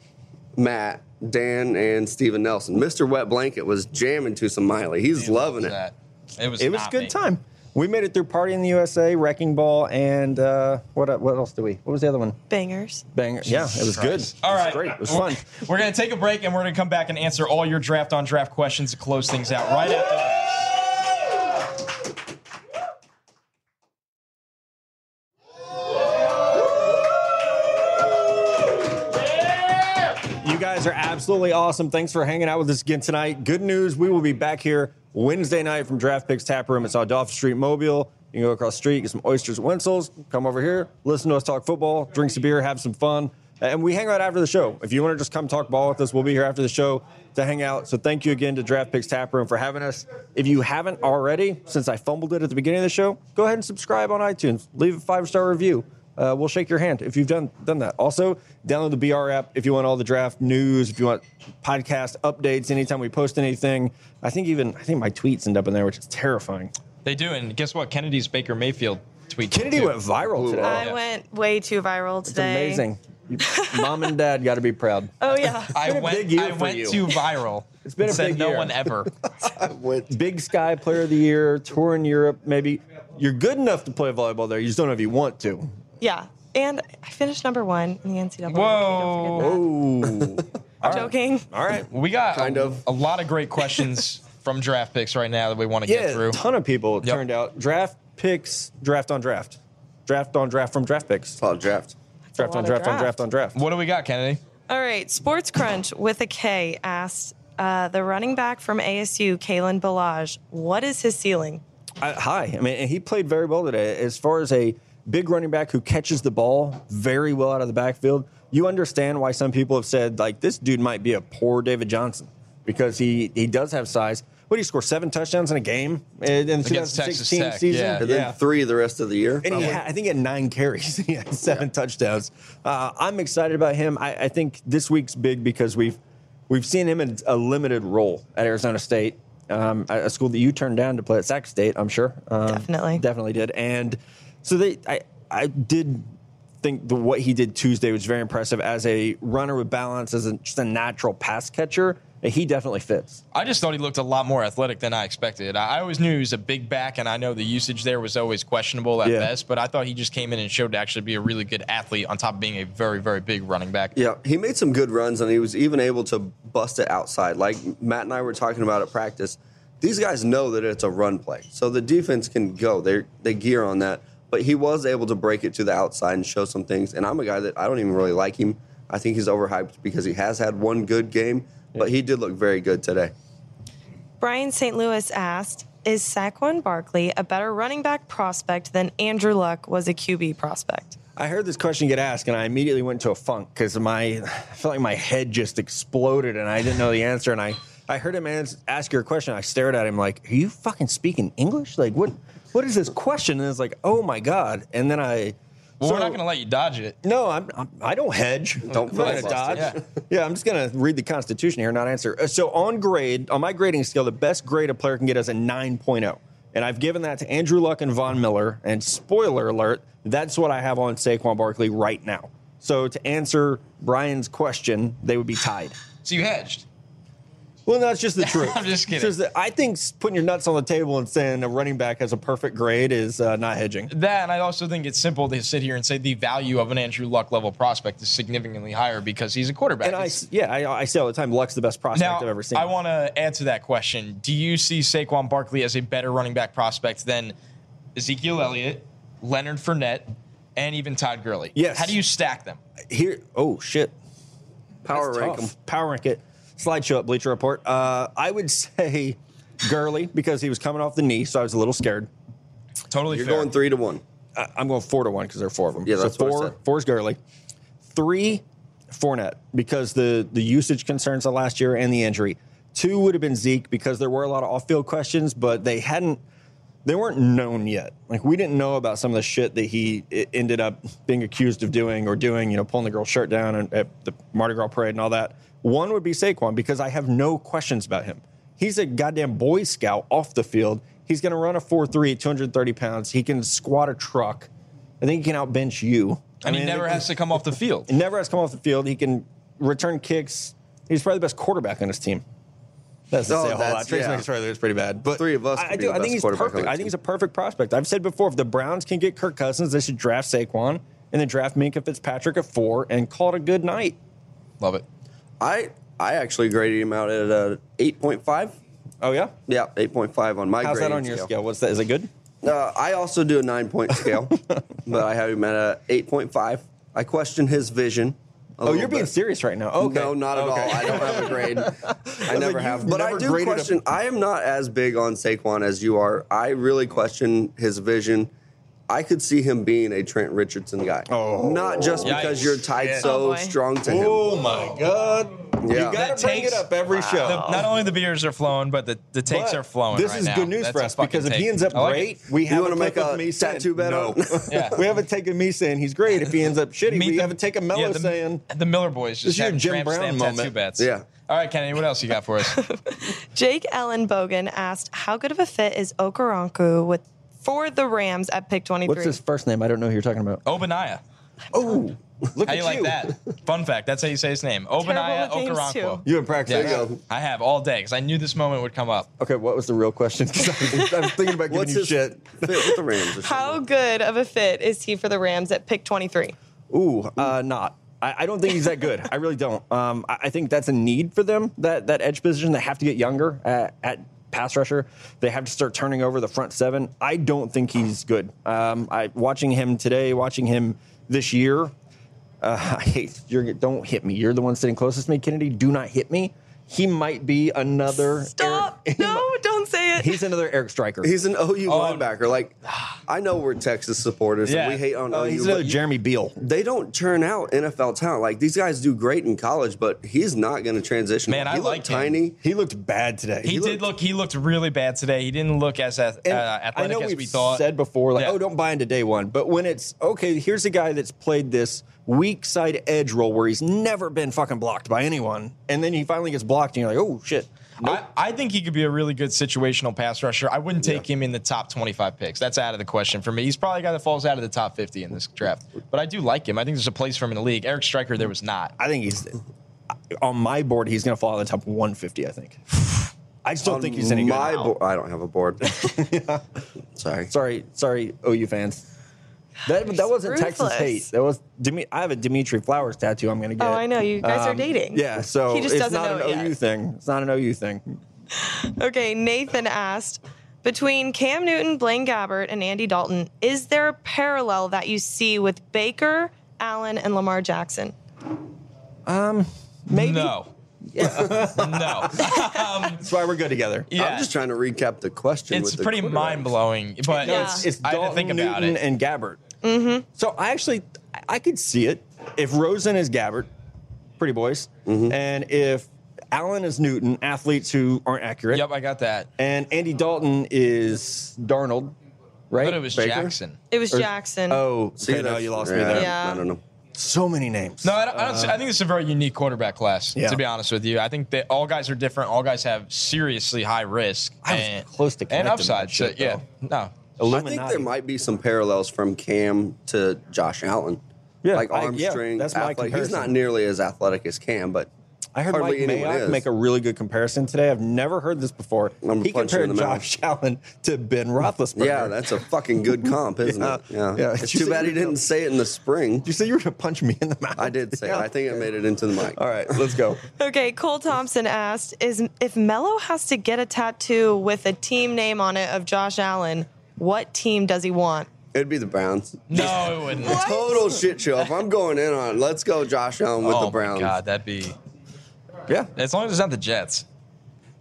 Matt, Dan, and Steven Nelson. Mr. Wet Blanket was jamming to some Miley. He's loving it. That. It was. It was a good me. time. We made it through Party in the USA, Wrecking Ball, and uh, what what else do we? What was the other one? Bangers. Bangers. Yeah, it was good. Christ. All It was right. great. It was fun. We're going to take a break and we're going to come back and answer all your draft on draft questions to close things out right after absolutely awesome. Thanks for hanging out with us again tonight. Good news, we will be back here Wednesday night from Draft Picks Tap Room. It's on Dauphin Street, Mobile. You can go across the street, get some oysters and Wintzell's, come over here, listen to us talk football, drink some beer, have some fun. And we hang out after the show. If you want to just come talk ball with us, we'll be here after the show to hang out. So thank you again to Draft Picks Tap Room for having us. If you haven't already, since I fumbled it at the beginning of the show, go ahead and subscribe on iTunes. Leave a five star review. Uh, we'll shake your hand if you've done done that. Also, download the BR app if you want all the draft news, if you want podcast updates anytime we post anything. I think even I think my tweets end up in there, which is terrifying. They do, and guess what? Kennedy's Baker Mayfield tweet. Kennedy too. went viral today. I Yeah. went way too viral It's today. amazing. *laughs* Mom and Dad got to be proud. Oh yeah. *laughs* I went. I went you. too viral. *laughs* It's been a Said big no year. one ever. Big Sky Player of the Year, tour in Europe. Maybe you're good enough to play volleyball there. You just don't know if you want to. Yeah. And I finished number one in the NCAA. Whoa. Don't forget that. Oh, *laughs* Joking. all right. We got Kind a, of. a lot of great questions *laughs* from draft picks right now that we want to Yeah, get through. a ton of people Yep. turned out. Draft picks, draft on draft, draft on draft from draft picks, solid draft. draft a on lot of draft on draft. draft on draft. What do we got, Kennedy? All right. Sports Crunch with a K asked uh, the running back from ASU, Kalen Ballage, what is his ceiling? I, hi. I mean, he played very well today. As far as a big running back who catches the ball very well out of the backfield, you understand why some people have said like this dude might be a poor David Johnson because he he does have size. What did he score? Seven touchdowns in a game in the Against Texas 2016 Tech, season. yeah. And then three the rest of the year. And he had, I think he had nine carries. *laughs* he had seven touchdowns. Uh, I'm excited about him. I, I think this week's big because we've we've seen him in a limited role at Arizona State, um, a a school that you turned down to play at Sac State. I'm sure. Um, Definitely. definitely did. And so they, I, I did think the, what he did Tuesday was very impressive as a runner with balance, as a, just a natural pass catcher. He definitely fits. I just thought he looked a lot more athletic than I expected. I I always knew he was a big back, and I know the usage there was always questionable at Yeah. best, but I thought he just came in and showed to actually be a really good athlete on top of being a very, very big running back. Yeah, he made some good runs and he was even able to bust it outside. Like Matt and I were talking about at practice. These guys know that it's a run play. So the defense can go. They they gear on that. But he was able to break it to the outside and show some things. And I'm a guy that I don't even really like him. I think he's overhyped because he has had one good game, but he did look very good today. Brian St. Louis asked, is Saquon Barkley a better running back prospect than Andrew Luck was a QB prospect? I heard this question get asked, and I immediately went into a funk because my *laughs* I felt like my head just exploded, and I didn't know the answer. And I, I heard him ans- ask your question. I stared at him like, "Are you fucking speaking English? Like, what? What is this question?" And it's like, "Oh my god!" And then I, Well, so- we're not going to let you dodge it. No, I'm, I'm I don't hedge. Don't I'm not gonna dodge. Yeah. Yeah. I'm just gonna read the Constitution here, not answer. Uh, So on grade, on my grading scale, the best grade a player can get is a 9.0, and I've given that to Andrew Luck and Von Miller. And spoiler alert, that's what I have on Saquon Barkley right now. So to answer Brian's question, they would be tied. So you hedged. Well, that's just the *laughs* truth. I'm just kidding. It's that I think putting your nuts on the table and saying a running back has a perfect grade is uh, not hedging. That, and I also think it's simple to sit here and say the value of an Andrew Luck level prospect is significantly higher because he's a quarterback. And I, It's- yeah, I, I say all the time, Luck's the best prospect Now, I've ever seen. I want to answer that question. Do you see Saquon Barkley as a better running back prospect than Ezekiel Elliott, Leonard Fournette, and even Todd Gurley? Yes. How do you stack them? here. Oh shit. Power That's rank tough. him. Power rank it. Slideshow up, Bleacher Report. Uh, I would *laughs* say Gurley because he was coming off the knee, so I was a little scared. Totally You're fair. going three to one. I, I'm going four to one because there are four of them. Yeah, that's so what I four. said. Four is Gurley. Three, Fournette because the the usage concerns of last year and the injury. Two would have been Zeke because there were a lot of off field questions, but they hadn't. They weren't known yet. Like we didn't know about some of the shit that he ended up being accused of doing or doing. You know, pulling the girl's shirt down and at the Mardi Gras parade and all that. One would be Saquon because I have no questions about him. He's a goddamn Boy Scout off the field. He's going to run a 4.3 at 230 pounds. He can squat a truck. I think he can outbench you. I and he never has to come off the *laughs* field. he never has to come off the field. He can return kicks. He's probably the best quarterback on his team. That's to Oh, say a whole that's- lot. Trace yeah. McSorley is pretty bad, but Three of us I, I do. I think he's perfect. I think he's a perfect prospect. I've said before, if the Browns can get Kirk Cousins, they should draft Saquon and then draft Minkah Fitzpatrick at four and call it a good night. Love it. I I actually graded him out at a eight point five. Oh yeah, Yeah, eight point five on my grade. how's that on your scale? What's that? Is it good? Uh, I also do a nine point scale, *laughs* but I have him at a eight point five. I question his vision. a Oh, you're being bit. serious right now. Okay. No, not at Okay. all. I don't have a *laughs* grade. I never like, have. you've But I do question. I am not as big on Saquon as you are. I really question his vision. I could see him being a Trent Richardson guy. Oh. Not just because Yikes. you're tied Shit. so Oh, strong to him. Oh my god! Yeah. You gotta bring takes- it up every show. The- not only the beers are flowing, but the, the takes But are flowing. This right is now. good news That's for us fucking because if he ends up like great, it. we have wanna make a me saying tattoo bet no. *laughs* Yeah. we have a take of me saying he's great. If he ends up shitty, Meet we the- have a take of Mello yeah, the, saying *laughs* the Miller boys This just your Jim Brown moment. tattoo bets. Yeah. All right, Kennedy, what else you got for us? *laughs* Jake Ellen Bogan asked, "How good of a fit is Okoronkwo with for the Rams at pick 23?" what's his first name? I don't know who you're talking about. Ogbonnia. Oh, *laughs* look How at you like that? Fun fact. That's how you say his name. Ogbonnia with Okoronkwo. You in practice? Yeah, There you go. I have all day because I knew this moment would come up. Okay, what was the real question? *laughs* 'Cause I was, I was thinking about giving What's you shit. fit with the Rams? How good of a fit is he for the Rams at pick 23? Ooh, uh, not. I, I don't think he's that good. I really don't. Um, I, I think that's a need for them. That that edge position. They have to get younger at, at pass rusher. They have to start turning over the front seven. I don't think he's good. Um, I watching him today, watching him this year. Uh, *laughs* I hate you're. Don't hit me. You're the one sitting closest to me, Kennedy. Do not hit me. He might be another. Stop! *laughs* Eric- no, don't say it. He's another Eric Striker. He's an OU Oh. linebacker. Like, I know we're Texas supporters Yeah. and we hate on Oh, OU. he's but another Jeremy Beal. they don't churn out NFL talent. Like these guys do great in college, but he's not going to transition. Man, he I looked liked him. tiny. He looked bad today. He, did look. He looked really bad today. He didn't look as ath- uh, And athletic I know as we've we thought. said before, like, Yeah. oh, don't buy into day one. But when it's okay, here's a guy that's played this weak side edge roll where he's never been fucking blocked by anyone, and then he finally gets blocked, and you're like, oh shit. I, I think he could be a really good situational pass rusher. I wouldn't take him in the top 25 picks. That's out of the question for me. He's probably a guy that falls out of the top 50 in this draft. But I do like him. I think there's a place for him in the league. Eric Striker, there was not. I think he's uh, on my board. He's going to fall in the top 150. I think. *sighs* I just don't think he's any good. My bo- I don't have a board. *laughs* *laughs* Sorry. Sorry, sorry, OU fans. That that wasn't Texas hate. That was Demi- I have a Dimitri Flowers tattoo. I'm going to get. Oh, I know. You guys are Um, dating. Yeah, so He just it's doesn't not know an OU yet. thing. It's not an OU thing. *laughs* Okay, Nathan asked, between Cam Newton, Blaine Gabbert, and Andy Dalton, is there a parallel that you see with Baker, Allen, and Lamar Jackson? Um, Maybe. No. No. *laughs* That's why we're good together. Yeah. I'm just trying to recap the question. it's with the pretty mind blowing, but Yeah. it's, It's I had to Dalton, think about Newton, it. and Gabbert. Mm-hmm. So I actually, I could see it if Rosen is Gabbert, pretty boys, Mm-hmm. and if Allen is Newton, athletes who aren't accurate. Yep, I got that. And Andy Dalton is Darnold, right? But it was Baker? Jackson. It was Or- Jackson. Oh, See, okay, no, that's- you lost me there. Yeah. I don't know. So many names. No, I, don't, I, don't, I think it's a very unique quarterback class. Yeah. To be honest with you, I think that all guys are different. All guys have seriously high risk I was and, close to and connecting upside. that So shit, yeah, though. no, I think there might be some parallels from Cam to Josh Allen. Yeah, like I- arm yeah, strength. that's my athletic. He's not nearly as athletic as Cam, but I heard hardly Mike Mayock is. make a really good comparison today. I've never heard this before. I'm he compared in the mouth. Josh Allen to Ben Roethlisberger. yeah, that's a fucking good comp, isn't Yeah, it? Yeah. yeah. It's too bad he didn't say it in the spring. Did you say you were going to punch me in the mouth? I did say Yeah. it. I think it made it into the mic. All right, let's go. *laughs* Okay, Cole Thompson asked, "Is if Mello has to get a tattoo with a team name on it of Josh Allen, what team does he want?" It'd be the Browns. no, it wouldn't. *laughs* Total shit show. If I'm going in on it, let's go Josh Allen with oh the Browns. my god, that'd be Yeah. as long as it's not the Jets.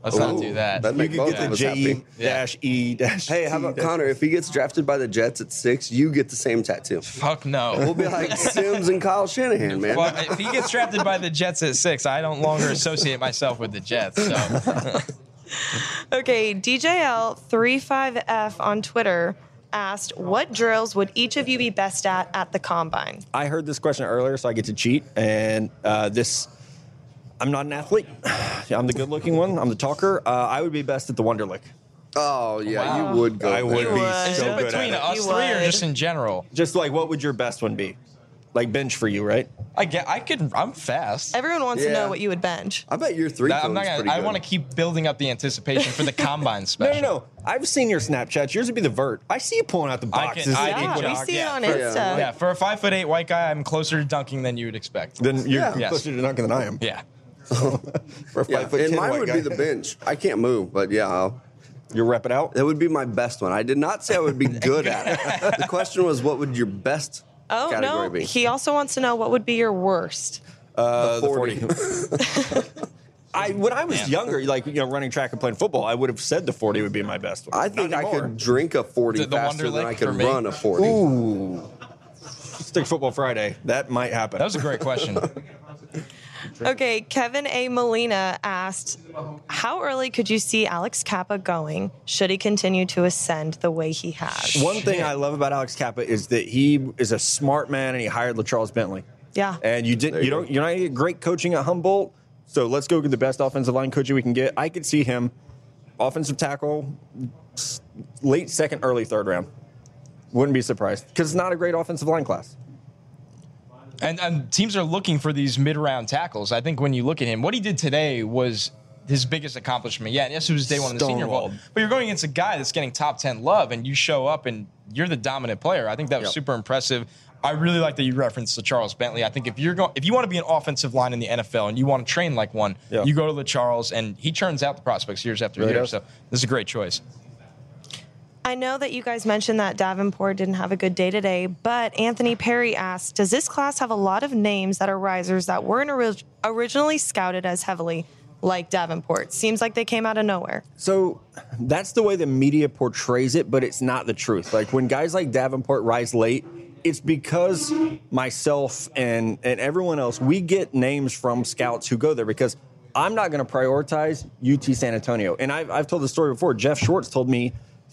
Let's not do that. that'd You make both get of the us J happy. dash E dash. Hey, how about Connor? If he gets drafted by the Jets at six, you get the same tattoo. Fuck no. *laughs* We'll be like *laughs* Sims and Kyle Shanahan, man. Well, if he gets drafted by the Jets at six, I don't longer associate myself with the Jets. So *laughs* Okay, DJL35F on Twitter asked, "What drills would each of you be best at at the combine?" I heard this question earlier, so I get to cheat. And uh, this, I'm not an athlete. *sighs* I'm the good-looking one. I'm the talker. Uh, I would be best at the Wonderlic. Oh yeah, Wow. you would go. I would there. be would. so good between at it. us You three or would. just in general? Just like, what would your best one be? Like bench for you, right? I get. I could. I'm fast. Everyone wants to Yeah. know what you would bench. I bet your three. That- I'm not gonna. I want to keep building up the anticipation for the combine *laughs* No, special. no, no. I've seen your Snapchats. Yours would be the vert. I see you pulling out the I boxes. can- I Yeah, can we jog, see yeah. it on For- Insta. yeah. Yeah, for a five foot eight white guy, I'm closer to dunking than you would expect. Then you're Yeah. Yes. closer to dunking than I am. Yeah. *laughs* For a Yeah, five foot and ten mine white would guy. be the bench. I can't move, but yeah, I'll, You rep it out. that would be my best one. I did not say I would be *laughs* good at it. The question was, what would your best Oh category no, be? he also wants to know what would be your worst. Uh, the 40. 40. *laughs* I when I was Man. younger, like you know, running track and playing football, I would have said the 40 would be my best. one. I think I anymore. could drink a 40 The- the faster than Wonderlic I for could me? run a 40. Ooh. Stick football Friday. That might happen. That was a great question. *laughs* Okay, Kevin A. Molina asked, How early could you see Alex Cappa going should he continue to ascend the way he has? One thing I love about Alex Cappa is that he is a smart man and he hired LeCharles Bentley. Yeah. And you didn't you, you don't you're not gonna get great coaching at Humboldt. So let's go get the best offensive line coaching we can get. I could see him offensive tackle late second, early third round. Wouldn't be surprised. Because it's not a great offensive line class. And, and teams are looking for these mid-round tackles. I think when you look at him, what he did today was his biggest accomplishment yet. Yes, it was day one of the Senior Bowl, but you're going against a guy that's getting top ten love, and you show up and you're the dominant player. I think that was Yep. super impressive. I really like that you referenced LeCharles Bentley. I think if you're going, if you want to be an offensive line in the NFL and you want to train like one, Yeah. you go to the Charles, and he churns out the prospects years after Really year. does. So this is a great choice. I know that you guys mentioned that Davenport didn't have a good day today, but Anthony Perry asked, Does this class have a lot of names that are risers that weren't orig- originally scouted as heavily like Davenport? Seems like they came out of nowhere. So that's the way the media portrays it, but it's not the truth. Like when guys like Davenport rise late, it's because myself and and everyone else we get names from scouts who go there because I'm not going to prioritize UT San Antonio. And I've I've told the story before. Jeff Schwartz told me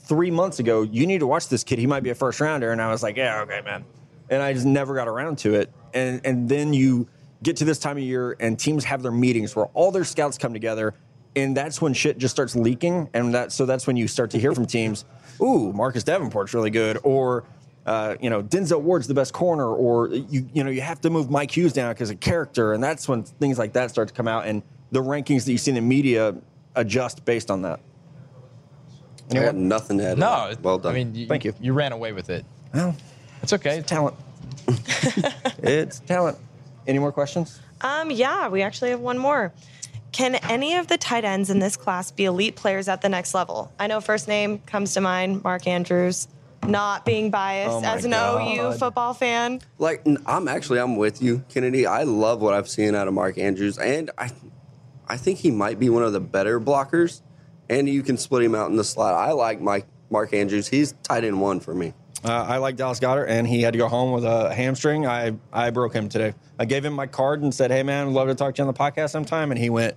three months ago, you need to watch this kid. He might be a first rounder, and I was like, yeah, okay, man. And I just never got around to it. And and then you get to this time of year, and teams have their meetings where all their scouts come together and that's when shit just starts leaking and that so that's when you start to hear from teams ooh marcus davenport's really good or uh, you know denzel ward's the best corner or you you know you have to move mike hughes down because of character and that's when things like that start to come out and the rankings that you see in the media adjust based on that I got nothing to add. No, that. well done. I mean, you, Thank you. You ran away with it. well It's okay. it's talent *laughs* it's talent any more questions Um, yeah, we actually have one more. Can any of the tight ends in this class be elite players at the next level? I know first name comes to mind, Mark Andrews. Not being biased Oh as an OU football fan. like n- I'm actually I'm with you, Kennedy. I love what I've seen out of Mark Andrews, and I, I think he might be one of the better blockers. And you can split him out in the slot. I like Mike Mark Andrews. He's tight end one for me. Uh, I like Dallas Goedert, and he had to go home with a hamstring. I, I broke him today. I gave him my card and said, "Hey, man, I'd love to talk to you on the podcast sometime." And he went,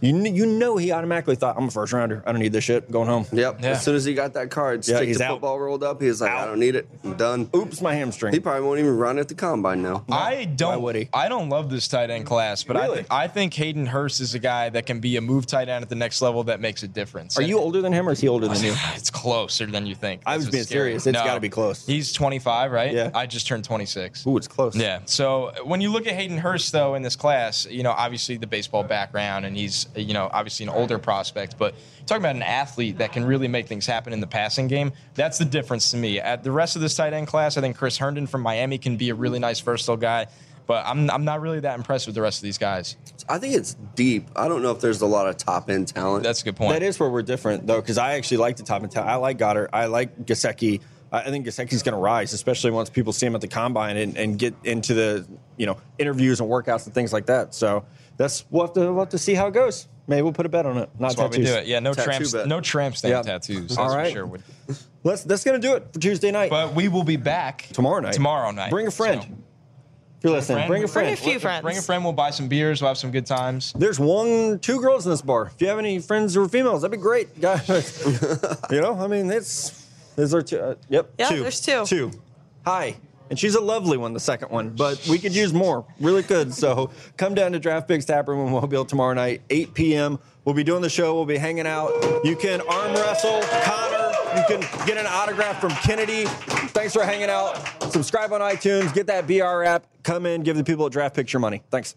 "You, kn- you know, he automatically thought I'm a first rounder. I don't need this shit. Going home." Yep. Yeah. As soon as he got that card, Yeah, stick he's to out. football rolled up, he was like, I Out. don't need it. I'm done. Oops, my hamstring. He probably won't even run at the combine now. I don't. would he? I don't love this tight end class, but I, Really? think I think Hayden Hurst is a guy that can be a move tight end at the next level that makes a difference. Are you older than him, or is he older than you? *sighs* It's closer than you think. I That's was what's being scary. serious. It's No. gotta be close. He's 25, right? Yeah. I just turned 26. Ooh, it's close. Yeah. So when you look at Hayden Hurst, though, in this class, you know, obviously the baseball background, and he's, you know, obviously an older prospect, but talking about an athlete that can really make things happen in the passing game. That's the difference to me. At the rest of this tight end class, I think Chris Herndon from Miami can be a really nice versatile guy, but I'm, I'm not really that impressed with the rest of these guys. I think it's deep. I don't know if there's a lot of top end talent. That's a good point. That is where we're different, though, because I actually like the top end talent. I like Goedert. I like Gesicki. I I think Gesicki's going to rise, especially once people see him at the combine and, and get into the you know interviews and workouts and things like that. So that's we'll have to we'll have to see how it goes. Maybe we'll put a bet on it. Not That's why we tattoos. do it. Yeah, no Tattoo tramp, bet. no tramp stamp Yeah. tattoos. That's All for right. sure. Let's that's going to do it for Tuesday night. But we will be back tomorrow night. Tomorrow night. Bring a friend. So- if you're listening, bring a Bring friend. a few friends. Bring a friend. We'll buy some beers. We'll have some good times. There's one, two girls in this bar. If you have any friends who are females, that'd be great, guys. *laughs* you know, I mean, it's is there two? Uh, yep, Yeah, two. there's two. Two. Hi. And she's a lovely one, the second one, but we could use more. Really good. So come down to Draft Picks Tap Room in Mobile tomorrow night, 8 p.m. We'll be doing the show. We'll be hanging out. You can arm wrestle Connor. You can get an autograph from Kennedy. Thanks for hanging out. Subscribe on iTunes. Get that BR app. Come in. Give the people at Draft Picks your money. Thanks.